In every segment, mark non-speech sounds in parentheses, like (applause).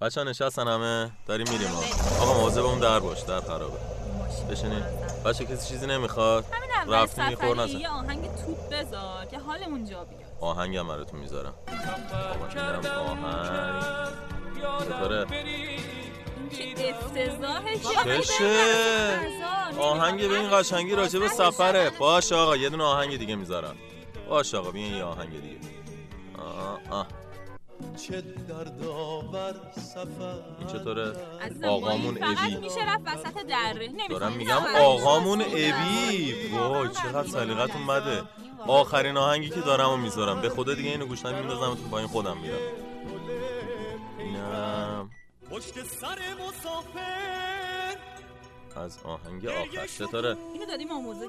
بچه ها نشستن همه داریم میریم آقا. مواظب اون در باش در خرابه. بشینین بچه کسی چیزی نمی‌خواد؟ همین اول رفتیم یه آهنگ توپ بذار که حالمون جا بیاد. آهنگ هم براتون می‌ذارم. آهنگ چطوره؟ چشه آهنگ به این قشنگی راجع به سفره. باش آقا یه دونه آهنگ دیگه می‌ذارم. باش آقا بیاین یه آهنگ دیگه. آه آه. چه دردآور سفر. این چطوره آقامون ابی. میشه رفت وسط دره. دارم میگم آقامون. ابی. وای چقدر سلیقتون بده. آخرین آهنگی که دارم و می‌ذارم. به خدا دیگه اینو گوشتم میندازم تو پایین خودم میرم. اینم پشت سر مسافر. از آهنگ آخر. چطوره اینو دادیم آموزه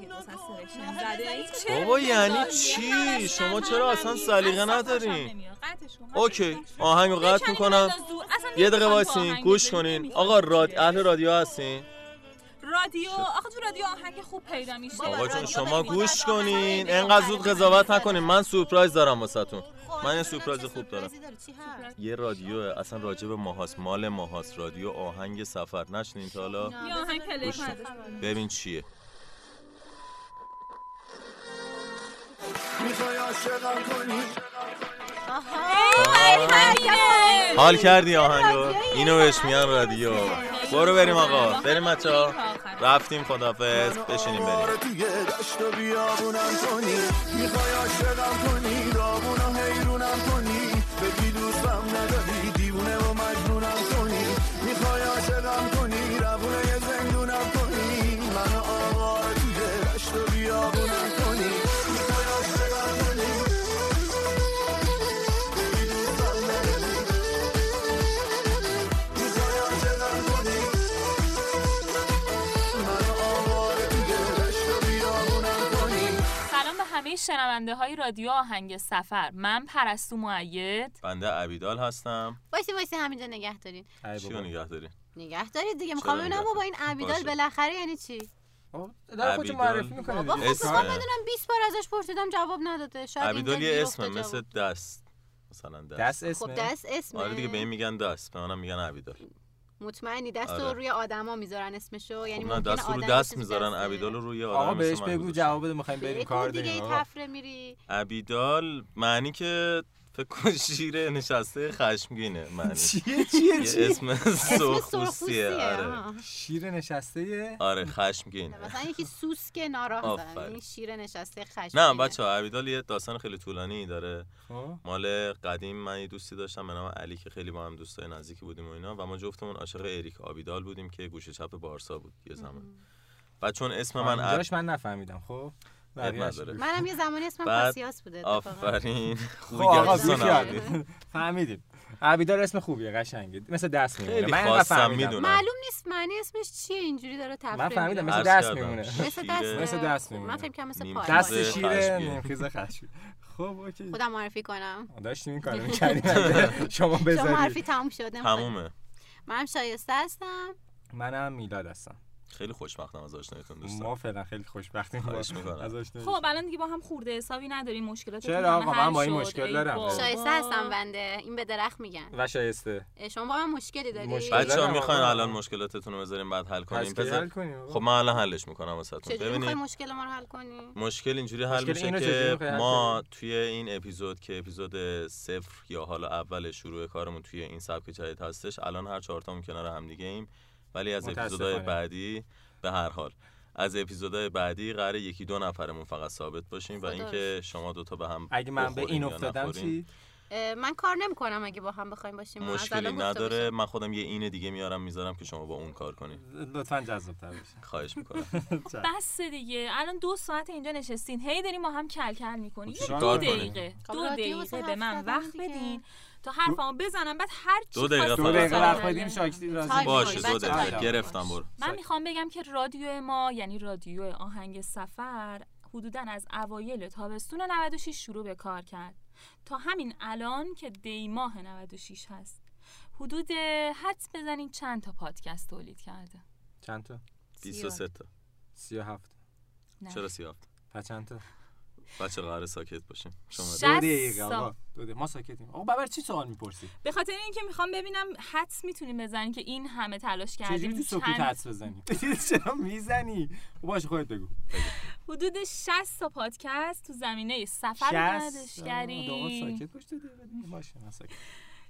بابا یعنی؟ چی؟ شما چرا اصلا. سلیقه ندارین؟ OK. آهنگو قطع بکنی می‌کنم. یه دقیقه وایسین آهنگ گوش. کنین. آقا. راد... اهل رادیو هستین؟ رادیو آخه تو رادیو آهنگ خوب پیدا میشه. آقا جون شما گوش کنین. آهنگ انقدر زود. قضاوت نکنین. من سورپرایز دارم واسهتون. من یه سورپرایز خوب دارم؟ یه رادیو اصلا راجع به ماهاست مال ماهاست رادیو آهنگ سفر. نشنین تا حالا؟ ببین چیه. می‌خوای عاشقم کنی؟ حال کردی آهنگو؟ اینو بهش میگن رادیو. برو بریم آقا. بریم بچه ها رفتیم خدافز بشینیم بریم. توی دشت و بیابونم کنی. می‌خوای عاشقم کنی؟ کنی بگی دوستم همه شنونده های رادیو آهنگ سفر. من پرستو معید. بنده عبیدال هستم. وایسی وایسی همینجا نگه دارین. چیو نگه داری؟ نگه دارید دیگه. می‌خوام ببینم بابا این؟ عبیدال. بالاخره یعنی چی؟ در خودتو. معرفی می‌کنه بابا خب بدونم 20 بار ازش پرسیدم جواب نداده. شاید عبیدال یه اسمه مثل. دست. مثلا دست, دست اسمه؟ خب دست اسمه. آره دیگه به این میگن دست به منم میگن عبیدال. مطمئنی دست آره. رو روی آدما می‌ذارن اسمشو یعنی خب نه ممکنه دست رو دست می‌ذارن. عبیدال رو روی آدم آقا بهش بگو. جواب بده می‌خوایم بریم کار دیگه. تفره میری عبیدال معنی که فکر کن شیر نشسته خشمگینه معنی چیه چیه یه چیه؟ اسم سرخپوستیه سرخپوستیه آره. شیر نشسته آره خشمگین مثلا یکی سوسک ناراحته. آفرین. این شیر نشسته خشم نه بچه ها عبیدال یه داستان خیلی طولانی داره. خب. مال قدیم من یه دوستی داشتم به نام علی که خیلی با هم دوستای نزدیکی بودیم و اینا و ما جفتمون عاشق اریک آبیدال بودیم که گوشه چپ بارسا بود یه زمان. بعد چون اسم من عب... اینجاش من نفهمیدم خب. نداره. منم یه زمانی اسمم بعد کاسیاس بوده اتفاقا. آفرین. خب خوبی. فهمیدیم. عبیدار اسم خوبیه قشنگه. مثل دست میمونه. خیلی من خواستم. می‌دونم. معلوم نیست معنی اسمش چیه اینجوری داره تفره من فهمیدم. مثل دست. میمونه. مثل دست مثل دست میمونه. من فکر کنم مثل پای دست خیز شیر خشمگین. نیمخیز خشمگین خب اوکی. خودم معرفی کنم. داشتیم این کارو می‌کردیم. (laughs) شما شما بذاری معرفی تموم شده. تمومه. منم شایسته هستم. منم میلاد هستم. خیلی خوشبختم از آشنایتون دوستان. ما فعلا خیلی خوشبختیم. با- خواهش می‌کنم. خب الان دیگه با هم خورده حسابی نداریم مشکلات چرا آقا؟ من با این مشکل دارم. شایسته هستم بنده. این به درخت میگن. و شایسته. شما با من مشکلی داری مشکل بچه ها دارم می‌خواین. الان مشکلاتتون رو بذاریم بعد حل کنیم. بذار کنیم؟ خب من الان حلش می‌کنم واسهتون. ببینید مشکل ما رو حل کنی؟ مشکل اینجوری حل میشه که ما؟ توی این اپیزود که اپیزود صفر یا حالا اول شروع کارمون توی این سبک جدید هستش الان هر چهارتامون کنار هم دیگه ایم. ولی از. اپیزودهای بعدی به هر حال از اپیزودهای بعدی قرار یکی دو نفرمون فقط ثابت باشیم و اینکه شما دوتا به هم اگه من به این افتادم. چی من کار نمی‌کنم اگه با هم بخوایم باشیم. مشکلی نداره. باشه. من خودم یه این دیگه میارم می‌ذارم که شما با اون کار کنید لطفا جذاب تر بشه. خواهش می‌کنم. (laughs) بس دیگه. الان دو ساعت اینجا نشستین. هی داریم ما هم کل کل چیکار دو؟ دقیقه. خب دو دقیقه. به من وقت. بدین. تا حرفمو بزنم بعد هر چی دو دقیقه دو دقیقه. وقت. بدیم شاکتی راضی باشه دو دقیقه. گرفتم برو. من می‌خوام بگم که رادیو ما یعنی رادیو آهنگ سفر حدودا از اوایل تابستون 96 شروع به کار کرد. تا همین الان که دی ماه 96 هست. حدود حدس بزنین چند تا پادکست تولید کرده؟ چند تا؟ 23 تا. 37 نه. چرا 37 پس چند تا؟ بچه قرار ساکت باشیم. شما دو دقیقه. آقا. دو دقیقه. ما ساکتیم. آقا برای چی سوال می‌پرسی؟ به خاطر اینکه می‌خوام ببینم حدس می‌تونیم بزنین که این همه تلاش چجوری کردیم. تو سکوت حدس بزنی (laughs) چرا می‌زنی؟ باشه خودت بگو. حدود 60 تا پادکست تو زمینه سفر گردشگری ساکت باش. باشه ساکت.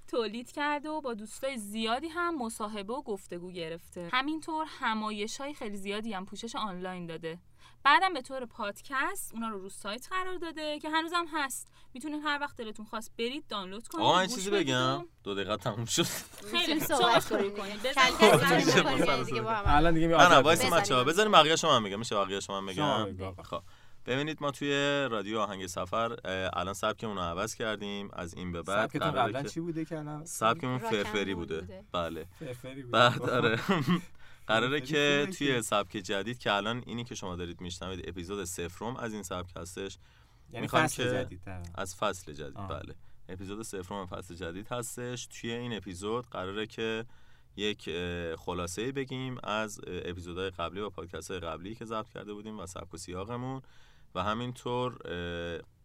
تولید کرده و با دوستای زیادی هم مصاحبه و گفتگو گرفته. همینطور همایش های خیلی زیادی هم پوشش آنلاین داده. بعدم به طور پادکست اونا رو رو سایت قرار داده که هنوزم هست. می‌تونید هر وقت دلتون خواست برید دانلود کنید آقا چیزی بگم؟ دو دقیقه تموم شد. خیلی صحبت کنید. الان دیگه می نه وایس بزنی. بچه ها بذاریم بقیه شما هم بگم میشه بقیه شما بگم. خب. ببینید ما توی رادیو آهنگ سفر الان سبکمون رو عوض کردیم. از این به بعد سبکتون قبلا که- چی بوده که الان؟ سبکمون فرفری بوده. بوده. بله. فرفری بود. بعد آره. (laughs) قراره که توی سبک جدید که الان اینی که شما دارید میشنوید اپیزود سفرم از این سبک هستش. یعنی فصل که- جدید. از فصل جدید آه. بله. اپیزود سفرم فصل جدید هستش. توی این اپیزود قراره که یک خلاصه بگیم از اپیزودهای قبلی و پادکست قبلی که ضبط کرده بودیم و سبک و سیاقمون. و همینطور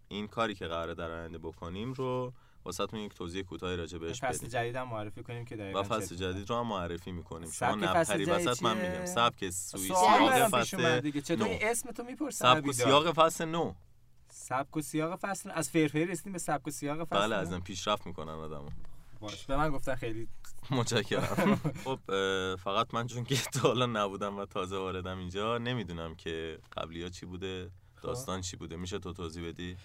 این کاری که قراره در آینده بکنیم رو واسهتون یک توضیح کوتاهی راجع بهش فصل بدیم. جدید هم معرفی کنیم که و دقیقاً فصل چه جدید رو هم معرفی می‌کنیم. شما فصل نپری وسط من؟ میگم. سبک سوئیس سوال سیاق برام پیش فصل دیگه. چطور اسم تو می‌پرسن سبک و سیاق فصل نو سبک و سیاق فصل از فرفری رسیدیم به سبک و سیاق فصل بله نو؟ از این پیشرفت می‌کنن آدمو. باش به من گفتن خیلی متشکرم. (laughs) خب فقط من چون که تا حالا نبودم و تازه واردم اینجا نمی‌دونم که قبلی ها چی بوده داستان چی بوده. میشه تو توضیح بدی؟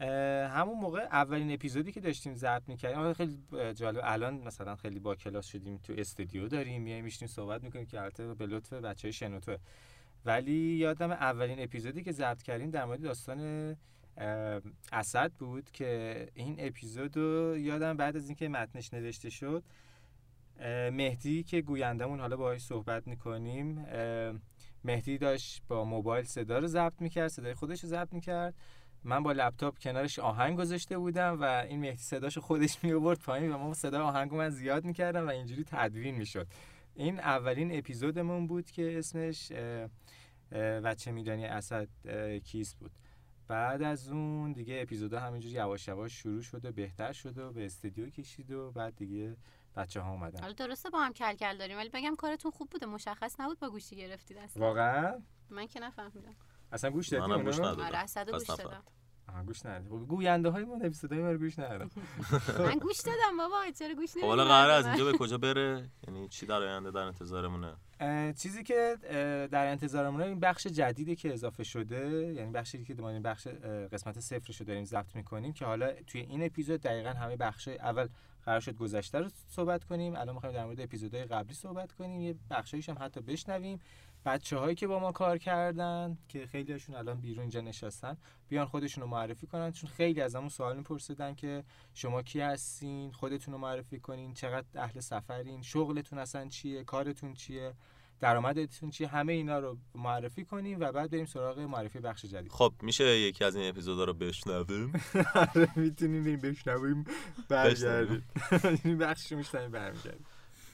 همون موقع اولین اپیزودی که داشتیم ضبط می‌کردیم. آره خیلی جالب. الان مثلا خیلی با کلاس شدیم تو استودیو داریم میایم میشینیم صحبت می‌کنیم که البته به لطف بچه های شنوتو. ولی یادم اولین اپیزودی که ضبط کردیم در مورد داستان اسد بود که این اپیزود رو یادم بعد از اینکه متنش نوشته شد مهدی که گویندمون حالا باهاش صحبت می‌کنیم مهدی داشت با موبایل صدا رو ضبط می‌کرد صدای خودش رو ضبط می‌کرد. من با لپتاپ کنارش آهنگ گذاشته بودم و این مهدی صداشو خودش (laughs) می آورد پایین و ما صدای آهنگ من زیاد می‌کردم و اینجوری تدوین می‌شد. این اولین اپیزودمون بود که اسمش و چه میدانی اسد اه، کیست بود. بعد از اون دیگه اپیزودا همینجوری یواش یواش شروع شد و بهتر شد و به استودیو کشید و بعد دیگه بچه ها اومدن. حالا درسته با هم کل کل داریم ولی بگم کارتون خوب بوده مشخص نبود با گوشی گرفتید اصلا واقعا؟ من که نفهمیدم. اصلا گوش دادی؟ منم گوش؟ ندادم. آره پس گوش. دادم. آها، گوش ندادی. خب، گوینده های ما اپیزودهای ما رو گوش ندادم. (laughs) من گوش دادم بابا چرا گوش خب نمیدی حالا قراره از اینجا به کجا بره؟ یعنی چی در آینده در انتظارمونه؟ چیزی که در انتظارمونه این بخش جدیدی که اضافه شده. یعنی بخشی که ما این بخش قسمت صفرش رو داریم ضبط می‌کنیم که حالا توی این اپیزود دقیقا همه بخش اول قرار شد گذشته رو صحبت کنیم. الان می‌خوایم در مورد اپیزودهای قبلی صحبت کنیم. یه بخشایش هم حتی بشنویم. بچه هایی که با ما کار کردن که خیلی هاشون الان بیرون اینجا نشستن بیان خودشون رو معرفی کنن. چون خیلی از همون سوال میپرسیدن که شما کی هستین؟ خودتون رو معرفی کنین. چقدر اهل سفرین؟ شغلتون اصلا چیه؟ کارتون چیه؟ درآمدتون چیه؟ همه اینا رو معرفی کنیم و بعد بریم سراغ معرفی بخش جدید. خب میشه یکی از این اپیزودا رو بشنویم؟ (laughs) می‌تونیم بریم بشنویم برگردیم. (laughs) این بخش رو میشنویم برمیگردیم.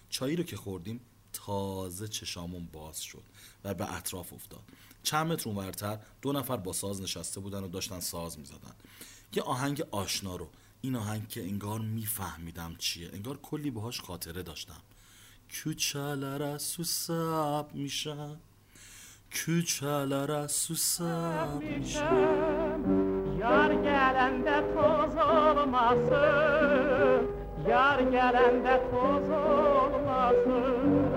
چایی رو که خوردیم تازه چشامون باز شد و به اطراف افتاد. چند متر اونورتر دو نفر با ساز نشسته بودن و داشتن ساز می‌زدن. یه آهنگ آشنا رو. این آهنگ که انگار میفهمیدم چیه. انگار کلی باهاش خاطره داشتم. Küçeler susap میشن Küçeler susap Yar gelende toz olmasın Yar gelende toz olmasın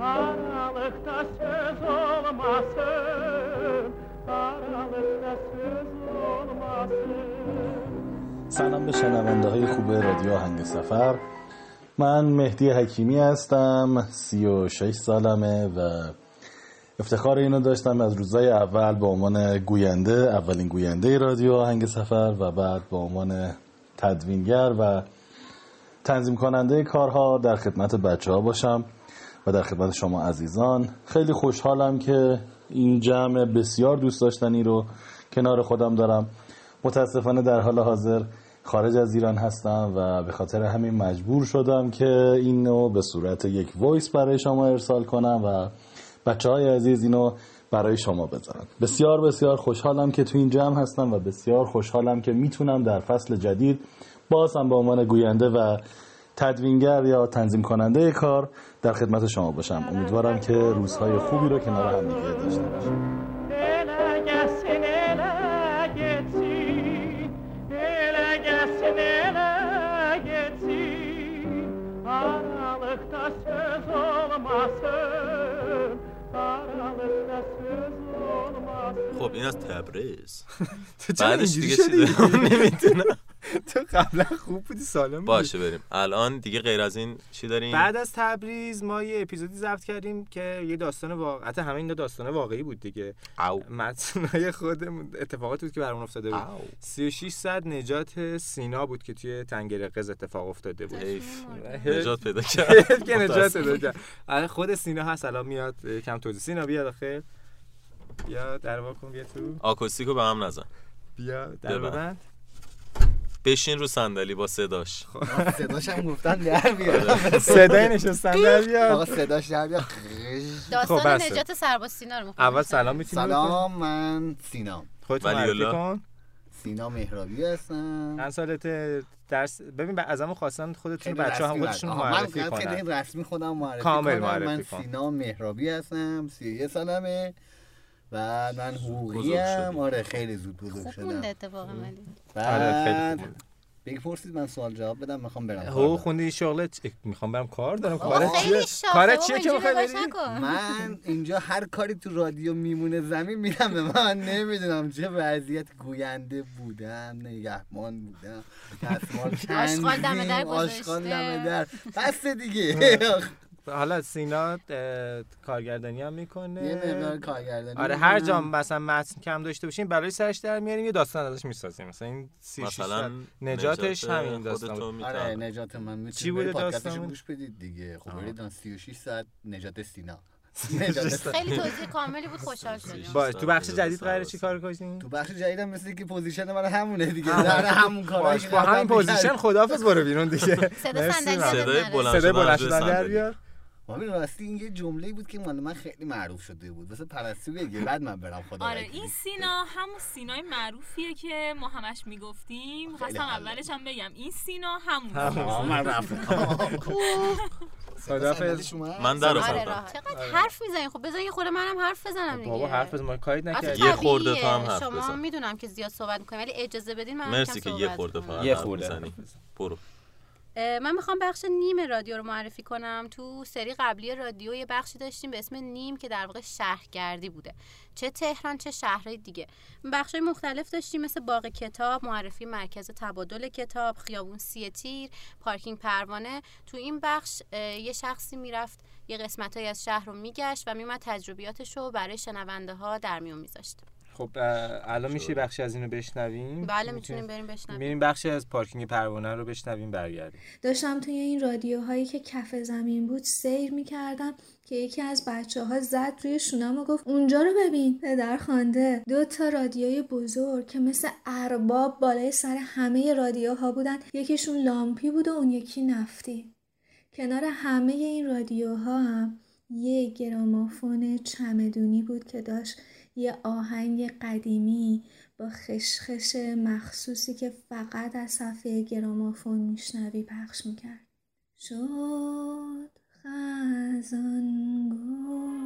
Aralıkta söz olmasın Aralıkta söz olmasın سلام به شنونده های خوب رادیو آهنگ سفر. من مهدی حکیمی هستم سی و شش سالمه و افتخار اینو داشتم از روزای اول به عنوان گوینده اولین گوینده رادیو آهنگ سفر و بعد به عنوان تدوینگر و تنظیم کننده کارها در خدمت بچه ها باشم و در خدمت شما عزیزان. خیلی خوشحالم که این جمع بسیار دوست داشتنی رو کنار خودم دارم. متاسفانه در حال حاضر خارج از ایران هستم و به خاطر همین مجبور شدم که اینو به صورت یک وایس برای شما ارسال کنم و بچه های عزیز اینو برای شما بذارم. بسیار بسیار خوشحالم که تو این جمع هستم و بسیار خوشحالم که می‌تونم در فصل جدید باز هم به عنوان گوینده و تدوینگر یا تنظیم کننده کار در خدمت شما باشم. امیدوارم که روزهای خوبی رو کنار هم دیگه داشته باشیم. خب این از تبریز. (laughs) تو چرا بعدش اینجوری دیگه چی نمی‌دونم. (laughs) تو قبلا خوب بودی سالم بودی. باشه بریم. الان دیگه غیر از این چی داریم؟ بعد از تبریز ما یه اپیزودی ضبط کردیم که یه داستان واقعی حتی همه اینا داستان واقعی بود دیگه. او متنای خودمون اتفاقات بود که برامون افتاده بود. او 36 صد نجات سینا بود که توی تنگه قز اتفاق افتاده بود. (laughs) نجات پیدا (laughs) کرد. که نجات پیدا کرد. آره، خود سینا هست الان میاد کم توضیح. سینا بیا داخل. بیا در وا کن بیا تو. آکوستیکو به هم نزن. بیا در ببند. بشین رو صندلی با صداش. صداش هم گفتن در (laughs) بیار. صدای نشستن در بیاد آقا صداش در بیار. داستان خب،. نجات سرباز سینا رو می‌خونم. اول سلام می‌تونی سلام من سینا. خودتون ولی معرفی. کن. سینا مهرابی هستم. چند سالت درس؟ ببین از همون خواستن خودتون بچه هم خودشون معرفی من کنن. خیلی رسمی خودم معرفی کامل معرفی من کن. سینا مهرابی هستم. 31 سالمه. و من حقوقی شدی. آره خیلی زود بزرگ خوب شدم. مونده اتفاقا آره. خیلی بعد. بگی پرسید من سوال جواب بدم می‌خوام برم کار خوندی شغلت می‌خوام برم کار دارم. کارت چیه؟ بابا، چیه که می‌خوای بری. من اینجا هر کاری تو رادیو میمونه زمین میرم به من. نمی‌دونم چه وضعیت گوینده بودم نگهبان بودم. دستمال چندیم، (laughs) آشغال. دم در. بس دیگه. (laughs) حالا سینا کارگردانی هم یه می‌کنه مقدار کارگردانی آره هر. جا مثلا متن کم داشته باشیم برای سرش در میاریم یه داستان ازش می‌سازیم مثلا این 36 مثلا نجاتش همین داستان بود. آره. نجات من چی بوده پادکستشو داستان؟ گوش بدید دیگه خب. برید 36 ساعت نجات (laughs) سینا. خیلی توضیح کاملی بود خوشحال شدیم با تو بخش جدید قراره چی کار کنیم تو بخش جدیدم مثل که پوزیشن من همونه دیگه. در همون باش که با همین پوزیشن. خدافظ برو بیرون دیگه صدا صندلی. صدای. بلند شدن در. بیار ببین راستی این یه جمله بود که مال من خیلی معروف شده بود. واسه پرستو بگه بعد من برم خدا آره. این سینا همون سینای معروفیه که ما همش می‌گفتیم. خواستم. اولش هم بگم این سینا همون من رفتم؟ (laughs) من در آره چقدر حرف می‌زنی؟ خب بذار یه خورده منم حرف بزنم دیگه. بابا حرف بزن ما کاری آخه نکردیم. یه خورده. تو هم حرف شما بزن. می‌دونم که زیاد صحبت می‌کنیم ولی اجازه بدین من مرسی کم که یه خورده. فقط یه حرف خورده. برو. من می‌خوام بخش نیم رادیو رو معرفی کنم. تو سری قبلی رادیو یه بخشی داشتیم به اسم نیم که در واقع شهرگردی بوده. چه تهران چه شهرهای دیگه. بخشای مختلف داشتیم مثل باغ کتاب معرفی مرکز تبادل کتاب خیابون سی تیر پارکینگ پروانه. تو این بخش یه شخصی می‌رفت یه قسمت از شهر رو میگشت و میومد تجربیاتش رو برای شنونده ها در میون میذاشت. خب الان میشه بخشی از اینو بشنویم؟ بله می‌تونیم بریم بشنویم. میریم بخشی از پارکینگ پروانه رو بشنویم برگردیم. داشتم توی این رادیوهایی که کف زمین بود سیر می‌کردم که یکی از بچه ها زد روی شونم و گفت اونجا رو ببین پدر خوانده دو تا رادیوی بزرگ که مثل ارباب بالای سر همه رادیوها بودن. یکیشون لامپی بود و اون یکی نفتی. کنار همه این رادیوها هم یه گرامافون چمدونی بود که داشت یه آهنگ قدیمی با خشخش مخصوصی که فقط از صفحه گرامافون میشنوی پخش می‌کرد. شد خزان بازم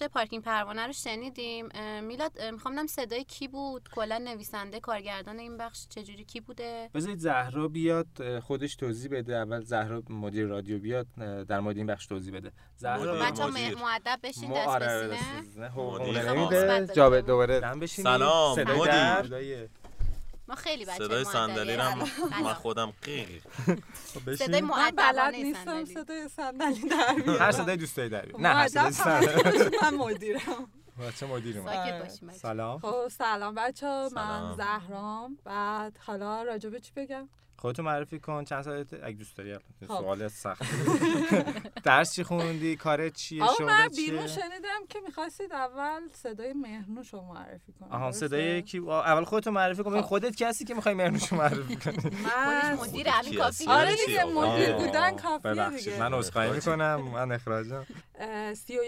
بخش پارکینگ پروانه رو شنیدیم. میلاد می‌خوام صدای کی بود؟ کلا نویسنده کارگردان این بخش چجوری کی بوده؟ بذارید زهرا بیاد خودش توضیح بده. اول زهرا مدیر رادیو بیاد در مورد این بخش توضیح بده. زهرا مدیر. معدب بشین ما دست آره مدیر. داشته دوباره. سلام، صدای مدیر. ما خیلی بچه صدای صندلی معدبی (laughs) من خودم قیق خب صدای بلد نیستم صندلی صدای صندلی در هر. صدای دوست داری در. نه هر صدای فقط من مدیرم بچه مدیر اومد. ساکت. باشیم بچه. سلام خب سلام بچه. من زهرام بعد حالا راجبه چی بگم خودتو معرفی کن چند سالت اگه دوست داری. خب. سوال سخت درس چی خوندی کارت چیه آقا من شغلت بیرون چیه شنیدم که می‌خواستید اول صدای مهنوش رو معرفی کنم آها؟ صدای کی اول خودتو معرفی کن خب. خودت کسی که می‌خوای مهرنوشو معرفی کنی (laughs) من مدیر همین کافی؟ آره دیگه؟ مدیر. بودن کافیه ببخشید دیگه من عذرخواهی. می‌کنم من اخراجم سی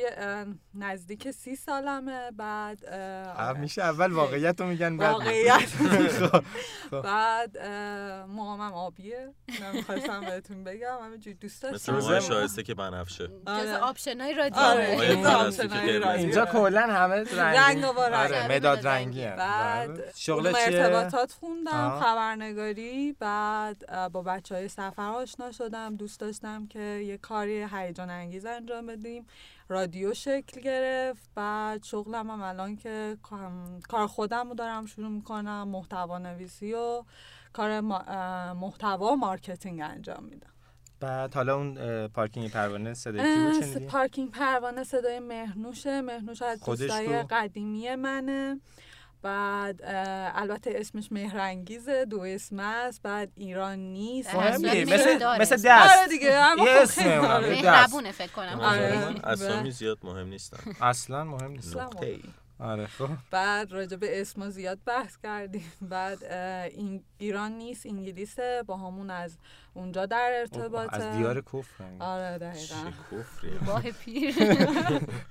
نزدیک سی سالمه بعد آره. میشه اول واقعیت رو میگن بعد واقعیت. (laughs) خب. بعد موهامم آبیه نمی‌خواستم بهتون بگم همینجوری دوست مثل داشتم موهای روزه- شایسته که بنفشه جز آره. آپشنای رادیو آره موهای جز آپشنای قرمز. رادیو. اینجا کلا همه رنگ رنگ و رنگ. آره مداد رنگی هم. بعد. شغل چیه ارتباطات خوندم آه. خبرنگاری بعد با بچه های سفر آشنا شدم دوست داشتم که یه کاری هیجان انگیز انجام بدیم رادیو شکل گرفت بعد شغلم هم الان که کار خودم رو دارم شروع می‌کنم محتوا نویسی و کار محتوا marketing انجام میدم بعد حالا اون پارکینگ پروانه صدای کی بود شنیدی؟ پارکینگ پروانه صدای مهنوشه. مهنوش از خودش دوستای رو؟ قدیمی منه. بعد البته اسمش مهرنگیزه دو اسم است. بعد ایران نیست. اصلا نیست مثل. مثل آره دست. دیگه اما آره. یه دست. مهربونه فکر کنم. آره. من اسامی زیاد مهم نیستن اصلا مهم نیست. اصلا نقطه ای. آره خب. بعد راجع به اسما زیاد بحث کردیم. بعد این ایران نیست انگلیسه با همون از اونجا در ارتباطه. از دیار کفر آره دقیقا. باه (laughs) پیر.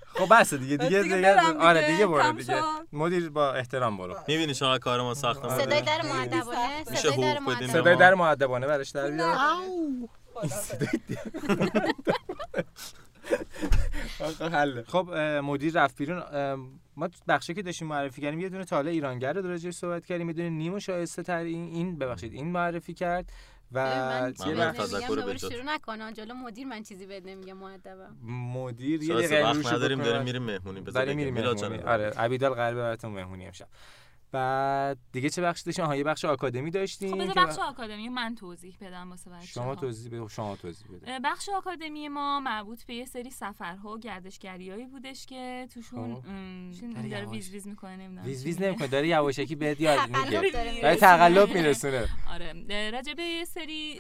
خب بس دیگه دیگه دیگه آره دیگه، برو دیگه. مدیر با احترام برو. می‌بینی چقدر کار ما سخته آره. صدای در معدبانه میشه صدای در معدبانه صدای در معدبانه برش در بیار. (laughs) خب مدیر رفت بیرون ما تو بخشی که داشتیم معرفی کردیم یه دونه تاله ایرانگر رو راجعش صحبت کردیم یه دونه نیمو شایسته تر این این ببخشید این معرفی کرد و من یه بخش تذکر بجات. شروع نکنن جلو مدیر من چیزی بهت نمیگم مؤدبم مدیر یه دقیقه نداریم. داریم میریم مهمونی بگیم. میریم میلاد جان آره عبیدال قلبه براتون مهمونی امشب بعد دیگه چه بخشی داشتیم آها یه بخش آکادمی داشتیم خب بخش آکادمی من توضیح بدم واسه بچه‌ها. شما توضیح بده شما توضیح بده بخش آکادمی ما مربوط به یه سری سفرها و گردشگریایی بودش که توشون خب. ام، داره. ویز ویز می‌کنه نمی‌دونم ویز ویز. نمی‌کنه داره یواشکی بهت یاد (laughs) میگه داره. تقلب میرسونه آره اه، راجع به یه سری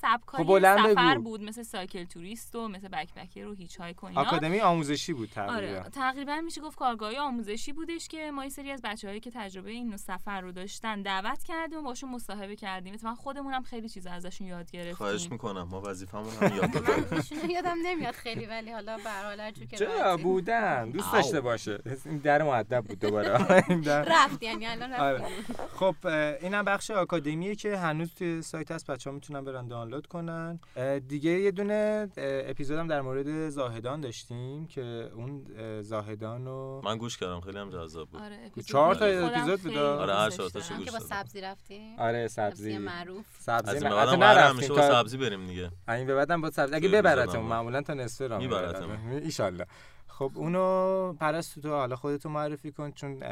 سبکای خب سفر. بود مثل cycle tourist و مثل backpacker و hitchhike و اینا آکادمی آموزشی بود آره تقریبا تقریبا میشه گفت کارگاهی آموزشی بودش که ما یه سری از بچه‌هایی که تجربه این نوع سفر رو داشتن دعوت کردیم و باشون مصاحبه کردیم. اتفاقا خودمونم خیلی چیزا ازشون یاد گرفتیم. خواهش می‌کنم ما وظیفمون هم (laughs) یاد من بگیریم ایشونو یادم نمیاد خیلی ولی حالا به هر حال که چرا. بودن دوست. داشته باشه. این در مؤدب بود دوباره. (laughs) رفت یعنی الان آره. رفت خب اینم بخش آکادمیه که هنوز توی سایت هست بچه ها می‌تونن برن دانلود کنن. دیگه یه دونه اپیزودم در مورد زاهدان داشتیم که اون اه، زاهدان رو من گوش کردم خیلی هم جذاب بود. آره چهار تا اپیزود بود. آره، هر چهار تاشو. گوش که با. سبزی رفتیم. آره سبزی سبزی. معروف. سبزی قرار نرفتیم میشه تا- و سبزی بریم دیگه. این به بعدم با سبزی. اگه ببرتمون اپیزودم معمولا تا نصف راه میبرتمون. میبرتمون ایشالله. خب اونو پرستو تو حالا خودتو معرفی کن چون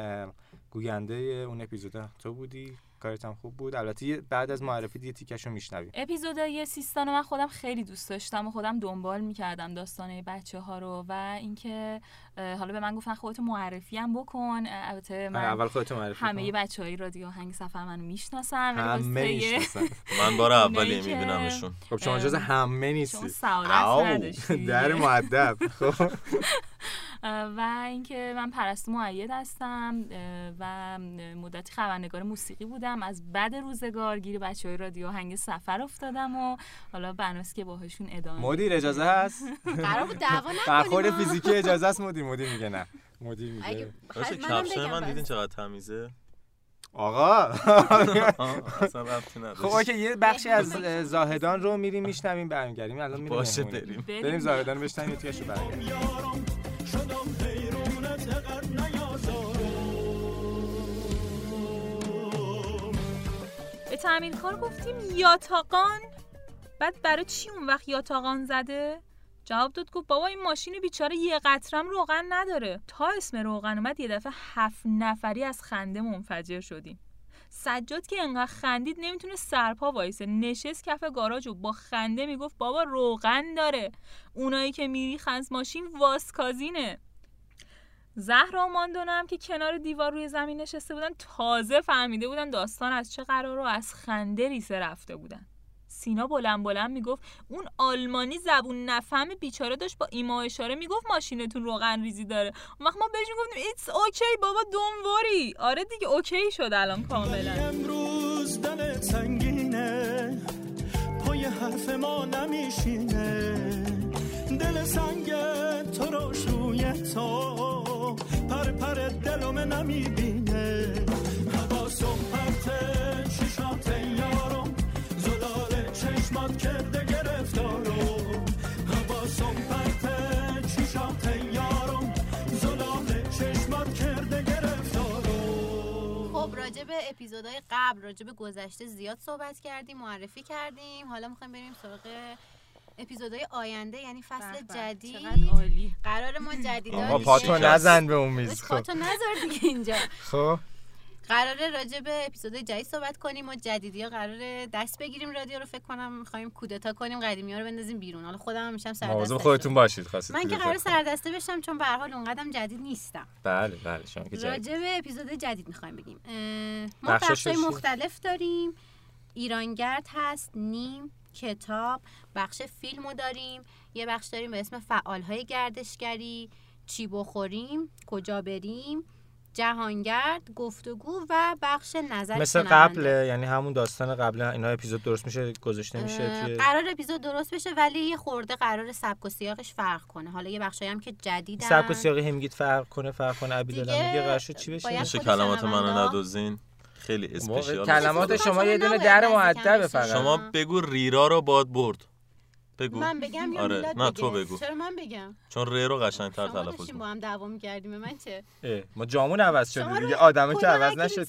گوینده اون اپیزودا. تو بودی. کارت هم خوب بود. البته بعد از معرفی دیگه تیکشو میشنویم. اپیزودای سیستان رو من خودم خیلی دوست داشتم و خودم دنبال می‌کردم داستانه بچه ها رو و اینکه حالا به من گفتن خودتو معرفی هم بکن. البته من اول خودتو معرفی همه بچه های رادیو آهنگ سفر منو می‌شناسن همه (laughs) من بار اولی میبینمشون. خب شما جز همه شما نیستی. در معدب (laughs) خب. و اینکه من پرستو معید هستم و مدتی خبرنگار موسیقی بودم. از بد روزگار گیر بچه های رادیو آهنگ سفر افتادم و حالا بناست که باهاشون ادامه مدیر اجازه هست؟ (laughs) قرار بود دعوا. فیزیکی اجازه است؟ مدیر مدیر میگه نه. مدیر میگه. خب، کفشای بگم من. دیدین چقدر تمیزه؟ آقا. خب اوکی یه بخشی از اه، زاهدان رو میریم میشنویم برمیگردیم. الان میریم باشه. بریم. بریم زاهدان رو بشنویم یه تیکش رو برگردیم. شدم حیرونت اقر نیازارم. به تعمیرکار گفتیم یاتاقان. بعد برای چی اون وقت یاتاقان زده؟ جواب داد گفت بابا این ماشین بیچاره یه قطرم روغن نداره. تا اسم روغن اومد یه دفعه هفت نفری از خنده منفجر شدیم. سجاد که انقدر خندید نمی‌تونه سرپا وایسه. نشست کف گاراژ و با خنده می‌گفت بابا روغن داره. اونایی که میری خنز ماشین واسکازینه. زهرا و ماندونم که کنار دیوار روی زمین نشسته بودن تازه فهمیده بودن داستان از چه قرار رو از خنده ریسه رفته بودن. سینا بلند بلند می‌گفت اون آلمانی زبون نفهم بیچاره داشت با ایما اشاره می‌گفت ماشینتون روغن ریزی داره. اون وقت ما بهش می‌گفتیم it's OK بابا don't worry آره دیگه OK شد الان کاملا. امروز دلت سنگینه پای حرف ما نمیشینه. دل سنگ تو رو روی تو پر پر دلم نمی‌بینه. به اپیزودهای قبل راجع به گذشته زیاد صحبت کردیم معرفی کردیم. حالا می‌خوایم بریم سراغ اپیزودهای آینده یعنی فصل جدید. عالی. قرار ما جدیدا آقا پاتو نزن به اون میز خب. پاتو نذار دیگه اینجا. خب. قراره راجع به اپیزود جدید صحبت کنیم و جدیدی ها قراره دست بگیریم رادیو رو فکر کنم می‌خوایم کودتا کنیم قدیمی ها رو بندازیم بیرون. حالا خودم هم میشم سردسته خودتون باشید خواستید من که قرار. سردسته بشم چون به هر حال اونقدرم جدید نیستم. بله بله شما که جدید. راجع به اپیزود جدید می‌خوایم بگیم. ما بخشای؟ مختلف داریم. ایرانگرد هست نیم کتاب بخش فیلمو داریم. یه بخش داریم به اسم فعالهای گردشگری. چی بخوریم؟ کجا بریم؟ جهانگرد گفتگو و بخش نظر مثل شنونده. قبل یعنی همون داستان قبل اینا اپیزود درست میشه گذاشته میشه توی قرار اپیزود درست بشه ولی یه خورده قرار سبک و سیاقش فرق کنه. حالا یه بخشایی هم که جدیدن. سبک و سیاقی هم میگید فرق کنه فرق کنه. عبیدالله دیگه میگه قرار شد چی بشه؟ باید میشه کلمات منو ندوزین. خیلی اسپشیال کلمات. شما یه دونه در معدبه. فقط. شما بگو ریرا رو باد برد. بگو. من بگم یا آره نه؟ تو بگو. چرا من بگم؟ چون ری رو قشنگتر شما تلفظ کن با هم دعوا می‌کردیم من چه؟ ما جامون عوض رو دیگه. آدمه که عوض نشد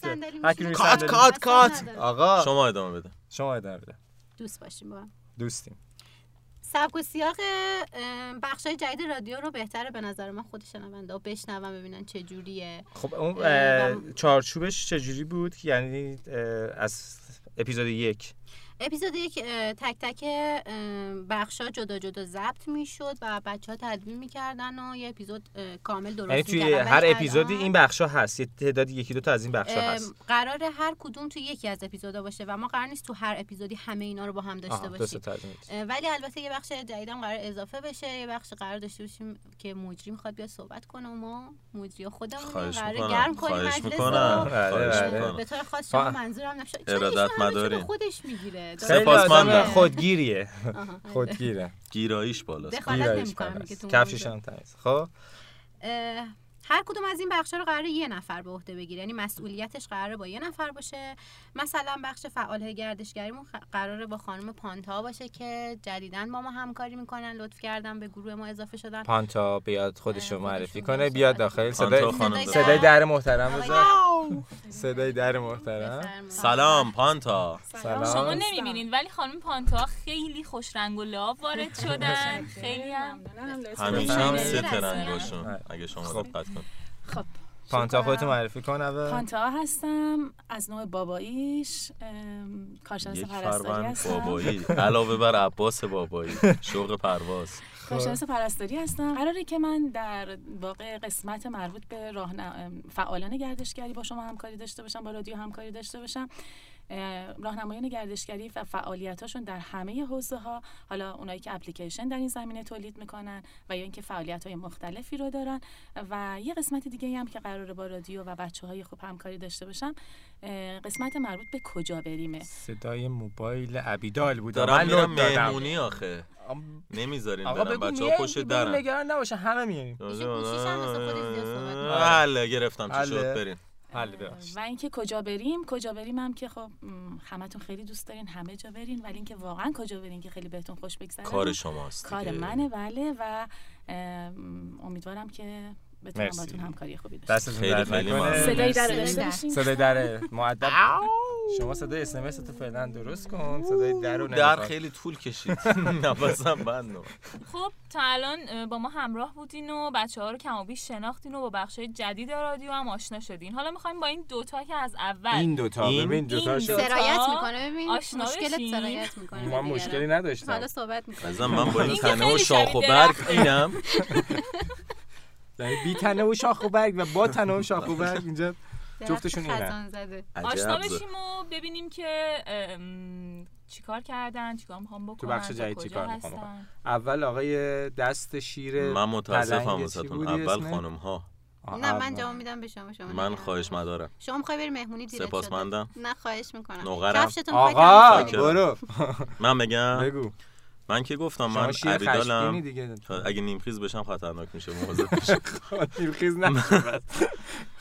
که کات، کات، کات. آقا. شما ادامه بده. شما ادامه بده. دوست باشیم با هم. دوستیم. سبک و سیاق بخش های جدید رادیو رو بهتره به نظر من خود شنونده ها بشنون ببینن چه جوریه. خب اون چارچوبش چجوری بود؟ یعنی از اپیزود یک. اپیزود یک تک تک بخش ها جدا جدا ضبط می‌شد و بچه ها تدوین می‌کردن و یه اپیزود کامل درست یعنی توی. هر اپیزودی این بخشا هست یه تعدادی یکی دو تا از این بخشا هست. قراره هر کدوم تو یکی از اپیزودا باشه و ما قرار نیست تو هر اپیزودی همه اینا رو با هم داشته باشیم. ولی البته یه بخش جدیدم قرار اضافه بشه یه بخش قرار داشته باشیم که مجری می‌خواد بیاد صحبت کنه و ما مجری خودمون قرار گرم کنیم مجلس بله. می‌کنم. به طور خاص منظورم مداریم. خودش می‌گیره؟ سپاسمندم. خودگیریه. خودگیره گیراییش بالاست نمی‌کنم بالاست. کفشش. هم تمیز خب هر کدوم از این بخش رو قراره یه نفر به عهده بگیره. یعنی مسئولیتش قراره با یه نفر باشه. مثلا بخش فعال گردشگریمون قراره با خانم پانتا باشه که جدیدن با ما همکاری می‌کنن لطف کردن به گروه ما اضافه شدن. پانتا بیاد خودش رو معرفی کنه بیاد داخل. صدای خانم صدای در محترم بزن صدای در محترم. سلام پانتا. سلام. شما نمی‌بینید ولی خانم پانتا خیلی خوش رنگ و لعاب وارد (laughs) شدن. خیلی هم همیشه هم سه. اگه شما خب. دقت خب. پانتا خودتو معرفی کن اول. پانتا هستم از نوع باباییش کارشناس پرستاری هستم. بابایی علاوه بر عباس بابایی شوق پرواز. کارشناس پرستاری هستم. قراره که من در واقع قسمت مربوط به راهن... فعالان گردشگری با شما همکاری داشته باشم با رادیو همکاری داشته باشم. راهنمایان گردشگری و فعالیتاشون در همه حوزه ها حالا اونایی که اپلیکیشن در این زمینه تولید می‌کنن و یا اینکه فعالیت های مختلفی رو دارن. و یه قسمت دیگه هم که قراره با رادیو و بچه های خوب همکاری داشته باشم قسمت مربوط به کجا بریمه صدای موبایل عبیدال بود دارم میرم. مهمونی آخه. نمی‌ذارین آقا برم بگو بچه ها پشت دیگه، درن. نگران نباشه همه می‌کنه. حله گرفتم. چی. شد؟ برین بله ببخشید و اینکه کجا بریم کجا بریم هم که خب همتون خیلی دوست دارین همه جا برین ولی اینکه واقعا کجا برین که خیلی بهتون خوش بگذره کار شماست کار. منه بله و ام، امیدوارم که بتونم مرسی. باتون همکاری خوبی داشته خیلی خیلی در صدای در. صدای در معدب. شما صدای اسمس تو فعلا درست کن. صدای در رو در. خیلی طول کشید. (laughs) نفسم بند. خب تا الان با ما همراه بودین و بچه ها رو کم و بیش شناختین و با بخش جدید رادیو هم آشنا شدین. حالا می‌خوایم با این دوتا که از اول این دوتا این- ببین دوتا سرایت می‌کنه. ببین مشکلت بشین. سرایت می‌کنه. ما مشکلی نداشتم. حالا صحبت می‌کنه. ازم من با این تنه و شاخ و برگ. اینم. (laughs) بی تنه و شاخ و برگ و با تنه و شاخ و برگ اینجا جفتشون اینه. آشنا بشیم و ببینیم که چیکار کردن چیکار می‌خوام بکنن تو بخش جدید کجا چیکار می‌خوان هستن. اول آقای دست شیر من متاسفم واسهتون بودی اول؟ خانم ها نه من. جواب میدم به شما شما من خواهش. مدارم شما می‌خوای بری مهمونی دیرت سپاسمندم. نه خواهش می‌کنم نوغرم. آقا؟ برو من بگم بگو من که گفتم من عبیدالم اگه نیمخیز بشم خطرناک میشه مواظب باشید. نیمخیز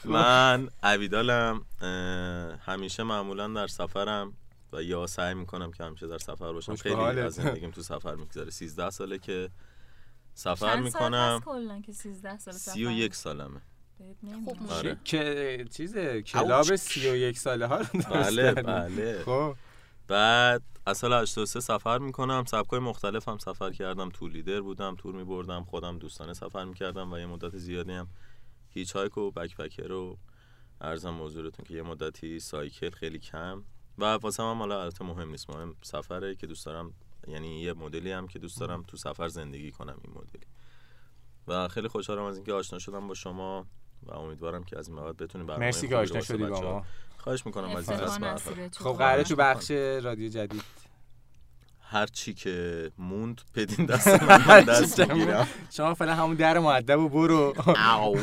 من (laughs) عبیدالم همیشه معمولا در سفرم و یا سعی می‌کنم که همیشه در سفر باشم خیلی حالت. از زندگیم تو سفر میگذره 13 ساله که سفر می‌کنم که 13 سال سفر 31 سالمه بهت خوب نمیاد. موشه. آره. که چیزه کلاب 31 ساله ها رو بله. بله خب بعد از سال 83 سفر می‌کنم. سبکای مختلف هم سفر کردم. تور لیدر بودم تور میبردم خودم دوستانه سفر می‌کردم و یه مدت زیادی هم هیچ هایک و بکپکر رو ارزم حضورتون که یه مدتی سایکل خیلی کم. و واسه هم حالا البته مهم نیست. مهم سفره که دوست دارم یعنی یه مدلی هم که دوست دارم تو سفر زندگی کنم این مدلی. و خیلی خوشحالم از اینکه آشنا شدم با شما. و امیدوارم که از این بعد بتونیم برنامه مرسی که رو آشنا شدی با ما. خواهش می‌کنم از این خب قراره تو. بخش رادیو جدید. هر چی که موند بدین دست (laughs) من من دست می‌گیرم. شما فعلا همون در معدب و برو. او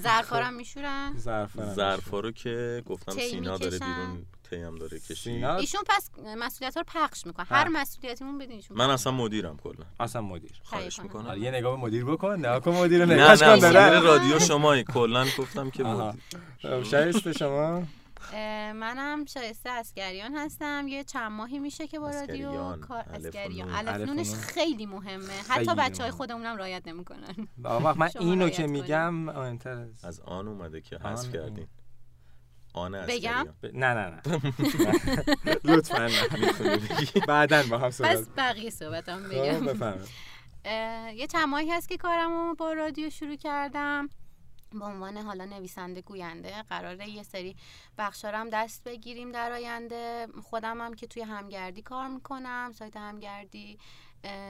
ظرفارم میشورن؟ ظرف ظرفا رو که گفتم سینا داره. بیرون تی هم داره کشی ایشون پس مسئولیت رو پخش می‌کنه. هر مسئولیتیمون بدین ایشون من اصلا مدیرم کلا. اصلا مدیر. خواهش کنم. می‌کنم. آره، یه نگاه به مدیر بکن. نه کن مدیر رو نه نه کن مدیر داره رادیو شمایی. کلا گفتم که. مدیر. خب، شایسته شما؟ منم شایسته اسکریان هستم. یه چند ماهی میشه که با رادیو اسکریان، کار اسکریان نون. الف الف و نونش نون. خیلی مهمه. حتی بچه های. خودمونم رعایت نمی‌کنن. من (laughs) شما اینو که. میگم از از آن اومده که حذف. کردین. آن بگم؟ نه نه نه. (laughs) لطفا بعدا با هم صحبت پس بقیه صحبتم خب، بگم. یه ماهی هست که کارمو با رادیو شروع کردم. به عنوان حالا نویسنده گوینده قراره یه سری بخشارم دست بگیریم در آینده. خودم هم که توی همگردی کار می‌کنم سایت همگردی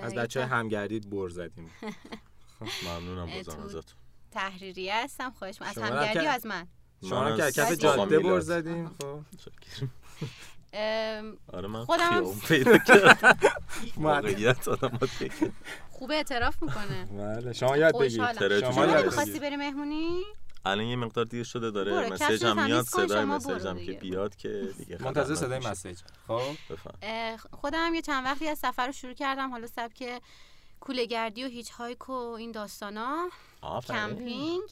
از بچه همگردید بر زدیم. (laughs) ممنونم اه، بازم تو- ازتون. تحریریه هستم خواهش. از همگردی از من؟ شما که کف جاده. بر زدیم خب. آره من خودم هم پیدا کردم. (laughs) من- واقعیت آدم خوب اعتراف می‌کنه. بله شما یاد. تره شما بگید بری مهمونی؟ الان یه مقدار دیر شده داره. مسیجم تمیز میاد صدای برو مسیجم که. بیاد که دیگه منتظر صدای. message. خب. خودم یه چند وقتی از سفر رو شروع کردم. حالا سبک کوله گردی و hitchhike و این داستانا. کمپینگ.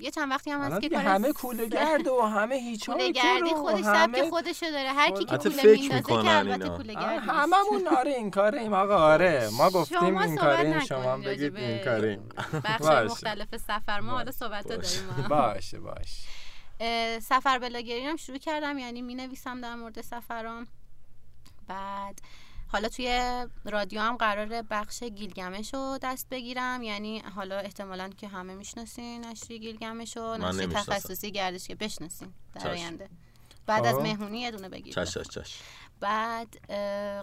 یه چند وقتی هم هست که همه کوله گرد و همه هیچ کوله گردی خودش سبک خودشو داره هر کی که حتی کوله میندازه که البته. کوله گرد نیست. هممون آره این کاریم آقا آره ما گفتیم این کاریم نکنید شما هم بگید به این کاریم بخش باشه. مختلف سفر ما حالا صحبت. داریم باشه باشه سفر بلاگری هم شروع کردم یعنی می نویسم در مورد سفرام بعد حالا توی رادیو هم قرار بخش گیلگمش رو دست بگیرم یعنی حالا احتمالا که همه می‌شناسین نشری گیلگمش رو نشری. تخصصی گردش که بشناسین در. آینده بعد از خب. مهمونی یه دونه بگیریم چش چش چش بعد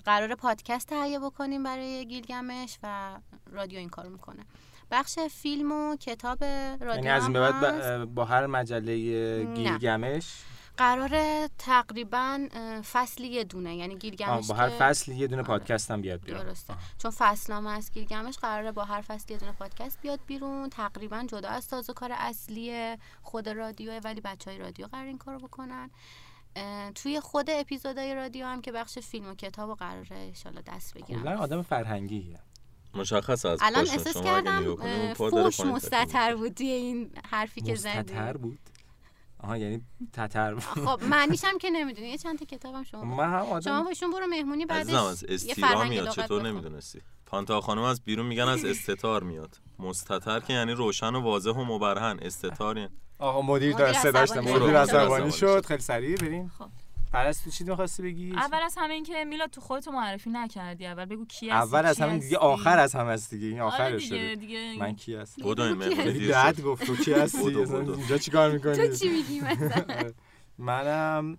قرار پادکست تهیه بکنیم برای گیلگمش و رادیو این کارو می‌کنه بخش فیلم و کتاب رادیو یعنی از این بعد با هر مجله نه. گیلگمش قراره تقریبا اه، فصلی یه دونه یعنی آه، گیلگمش با هر فصل یه دونه آره. پادکست هم بیاد بیرون. درسته. چون فصلنامه از گیلگمش قراره با هر فصل یه دونه پادکست بیاد بیرون. تقریبا جدا از سازوکار کار اصلی خود رادیو ولی بچه های رادیو قرار این کارو بکنن. توی خود اپیزودهای رادیو هم که بخش فیلم و کتاب و قراره انشالله دست بگیرم. کلا آدم فرهنگیه. مشخص از الان. احساس کردم فوش مستتر بود توی این حرفی که زدی. مستتر بود؟ آها یعنی تتر خب معنیش هم که نمی‌دونی یه چند تا کتابم شما من هم شما آدم باشون برو مهمونی بعدش از یه استیرا میاد چطور. نمی‌دونستی پانتا خانم از بیرون میگن از استتار میاد مستتر که یعنی روشن و واضح و مبرهن استتار یعنی آقا مدیر مدیر داشت صداش عصبانی مدیر شد. عصبانی شد. خیلی سریع بریم خب. پرستو چی می‌خواستی بگی؟ اول از همه این که میلاد تو خودتو معرفی نکردی. اول بگو کی هستی اول از همین دیگه؟ آخر از همه است دیگه. این آره آخرش دیگه شده. دیگه. من کی هستم؟ بدو این شد. گفت تو کی هستی. اینجا چیکار می‌کنی؟ تو چی میگی مثلا؟ (laughs) منم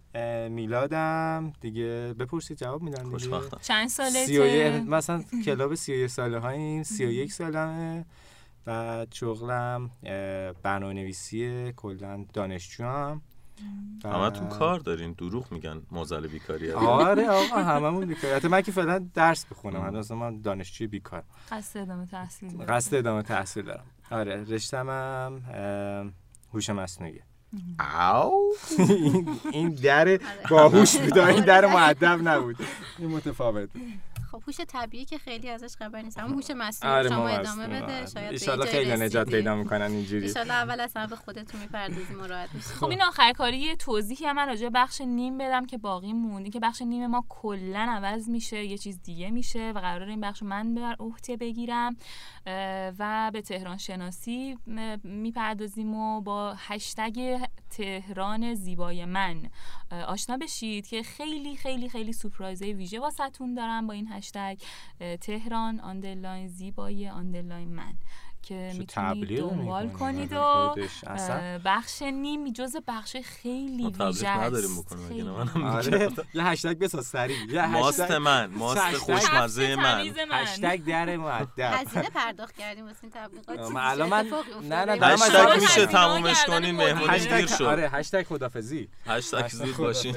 میلادم. دیگه بپرسید جواب میدم دیگه. چند سی و یک- سالته مثلا کلاب سی و یک ساله هاییم سی و یک سالمه. و شغلم اه، برنامه نویسی کلا دانشجو هم همتون کار دارین دروغ میگن موزل بیکاری. آره آقا (laughs) هممون بیکار حتی من که فعلا درس بخونم من اصلا من دانشجوی بیکار قصد ادامه تحصیل داری. قصد ادامه تحصیل دارم آره رشتم هم هوش مصنوعی او این- در باهوش بود این در معدب نبود این متفاوت. خب هوش طبیعی که خیلی ازش خبر نیست. اما هوش مصنوعی آره شما ما ادامه. بده شاید یه جایی خیلی نجات. پیدا می‌کنن اینجوری. ایشالله اول اصلا به خودتون می‌پردازیم و راحت میشیم. خب این آخر کاری یه توضیحی هم من راجع به بخش نیم بدم که باقی موندی که بخش نیم ما کلا عوض میشه یه چیز دیگه میشه و قرار این بخش من بر عهده بگیرم. و به تهران شناسی می‌پردازیم و با هشتگ تهران زیبای من. آشنا بشید که خیلی خیلی خیلی سورپرایزهای ویژه واسهتون دارم با این هشتگ تهران آندرلاین زیبای آندرلاین من. که می‌تونید دنبال کنید و بخش نیم جز بخش خیلی ویژه نداریم است. آره. یه هشتگ بساز سریع. یه ماست من ماست خوشمزه من. هشتگ در معدب هزینه پرداخت کردیم واسه این تبلیغات. الان من-؟ نه، نه، هشتگ میشه تمومش کنین. مهمونی دیر هشتگ شد. آره هشتگ خدافزی هشتگ زود باشین.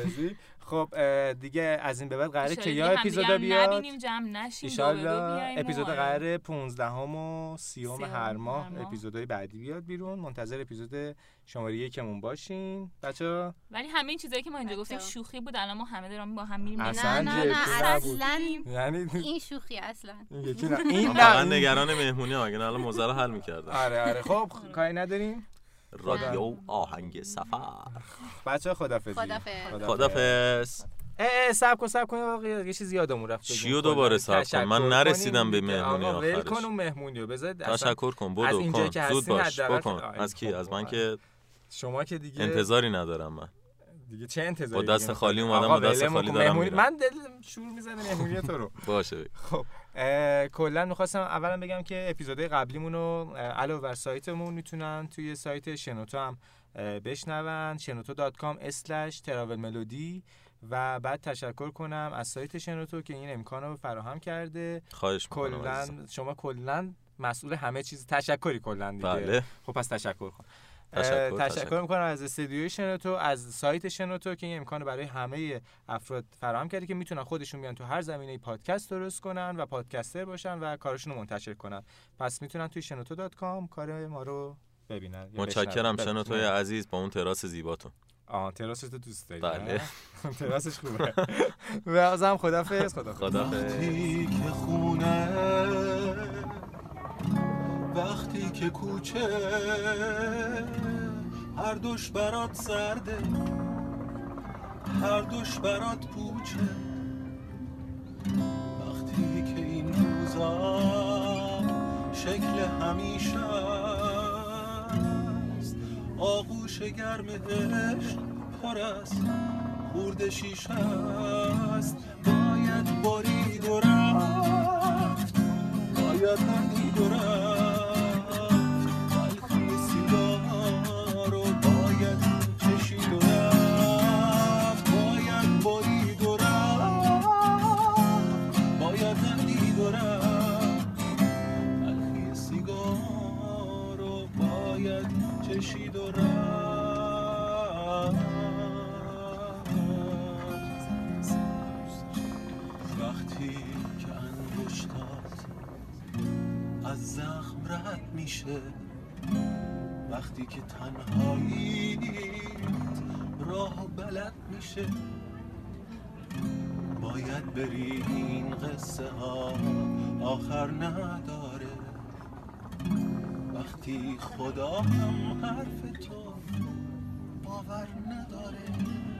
خب دیگه از این به بعد قراره که ایشالا یا اپیزودا هم بیاد. نبینیم جمع نشیم و اپیزود آره. قراره 15 و 30 سیوم هر ماه. اپیزودهای بعدی بیاد بیرون. منتظر اپیزود شماره یکمون باشین. بچه ولی همه این چیزایی که ما اینجا گفتیم. شوخی بود. الان ما همه داریم با هم میریم. اصلا نه نه. اصلا یعنی این شوخی اصلا. این نه. (laughs) نگران مهمونی هم اگه نه الان موزه رو حل می‌کردم. آره آره. خب کاری نداریم. رادیو آهنگ سفر. بچه خدافزی خدافظ. خدافز اه اه سب کن سب کن. یه چیزی یادمون رفت. بگیم. چیو دوباره صبر کن؟ من نرسیدم به. مهمونی آقا ول آخرش. کن اون مهمونی رو. بذار تشکر کن بدو اینجا کن. که زود باش. بکن از کی؟ خب، از من. که شما که دیگه انتظاری ندارم من. دیگه چه انتظاری؟ با دست خالی؟ اومدم، با آقا دست خالی. دارم. من دل شور می‌زنه مهمونی تو رو. باشه. خب. کلا می‌خواستم اولا بگم که اپیزودهای قبلیمون رو علاوه بر سایتمون می‌تونن توی سایت شنوتو هم بشنون شنوتو.com slash travel melody و بعد تشکر کنم از سایت شنوتو که این امکان رو فراهم کرده. خواهش. کلا شما کلا مسئول همه چیز تشکری کلا دیگه. بله. خب پس تشکر کن تشکر، می‌کنم از استدیوی شنوتو از سایت شنوتو که این امکان رو برای همه افراد فراهم کرده که می‌تونن خودشون بیان تو هر زمینه پادکست درست کنن و podcaster باشن و کارشون رو منتشر کنن. پس می‌تونن توی شنوتو dot com کار ما رو ببینن متشکرم. شنوتوی. عزیز با اون تراس زیباتون. آه تراس تو دوست داری بله. (laughs) تراسش خوبه. (laughs) و ازم خدافظ خدافظ خدافظ وقتی که کوچه هر دوش برات سرده هر دوش برات پوچه. وقتی که این روزا شکل همیشه است آغوش گرمش پر است خورد شیشه است. باید برید و رفت باید ندید و رفت. زخم رد میشه. وقتی که تنهایی راه بلد میشه. باید بری این قصه ها آخر نداره. وقتی خدا هم حرف تو باور نداره.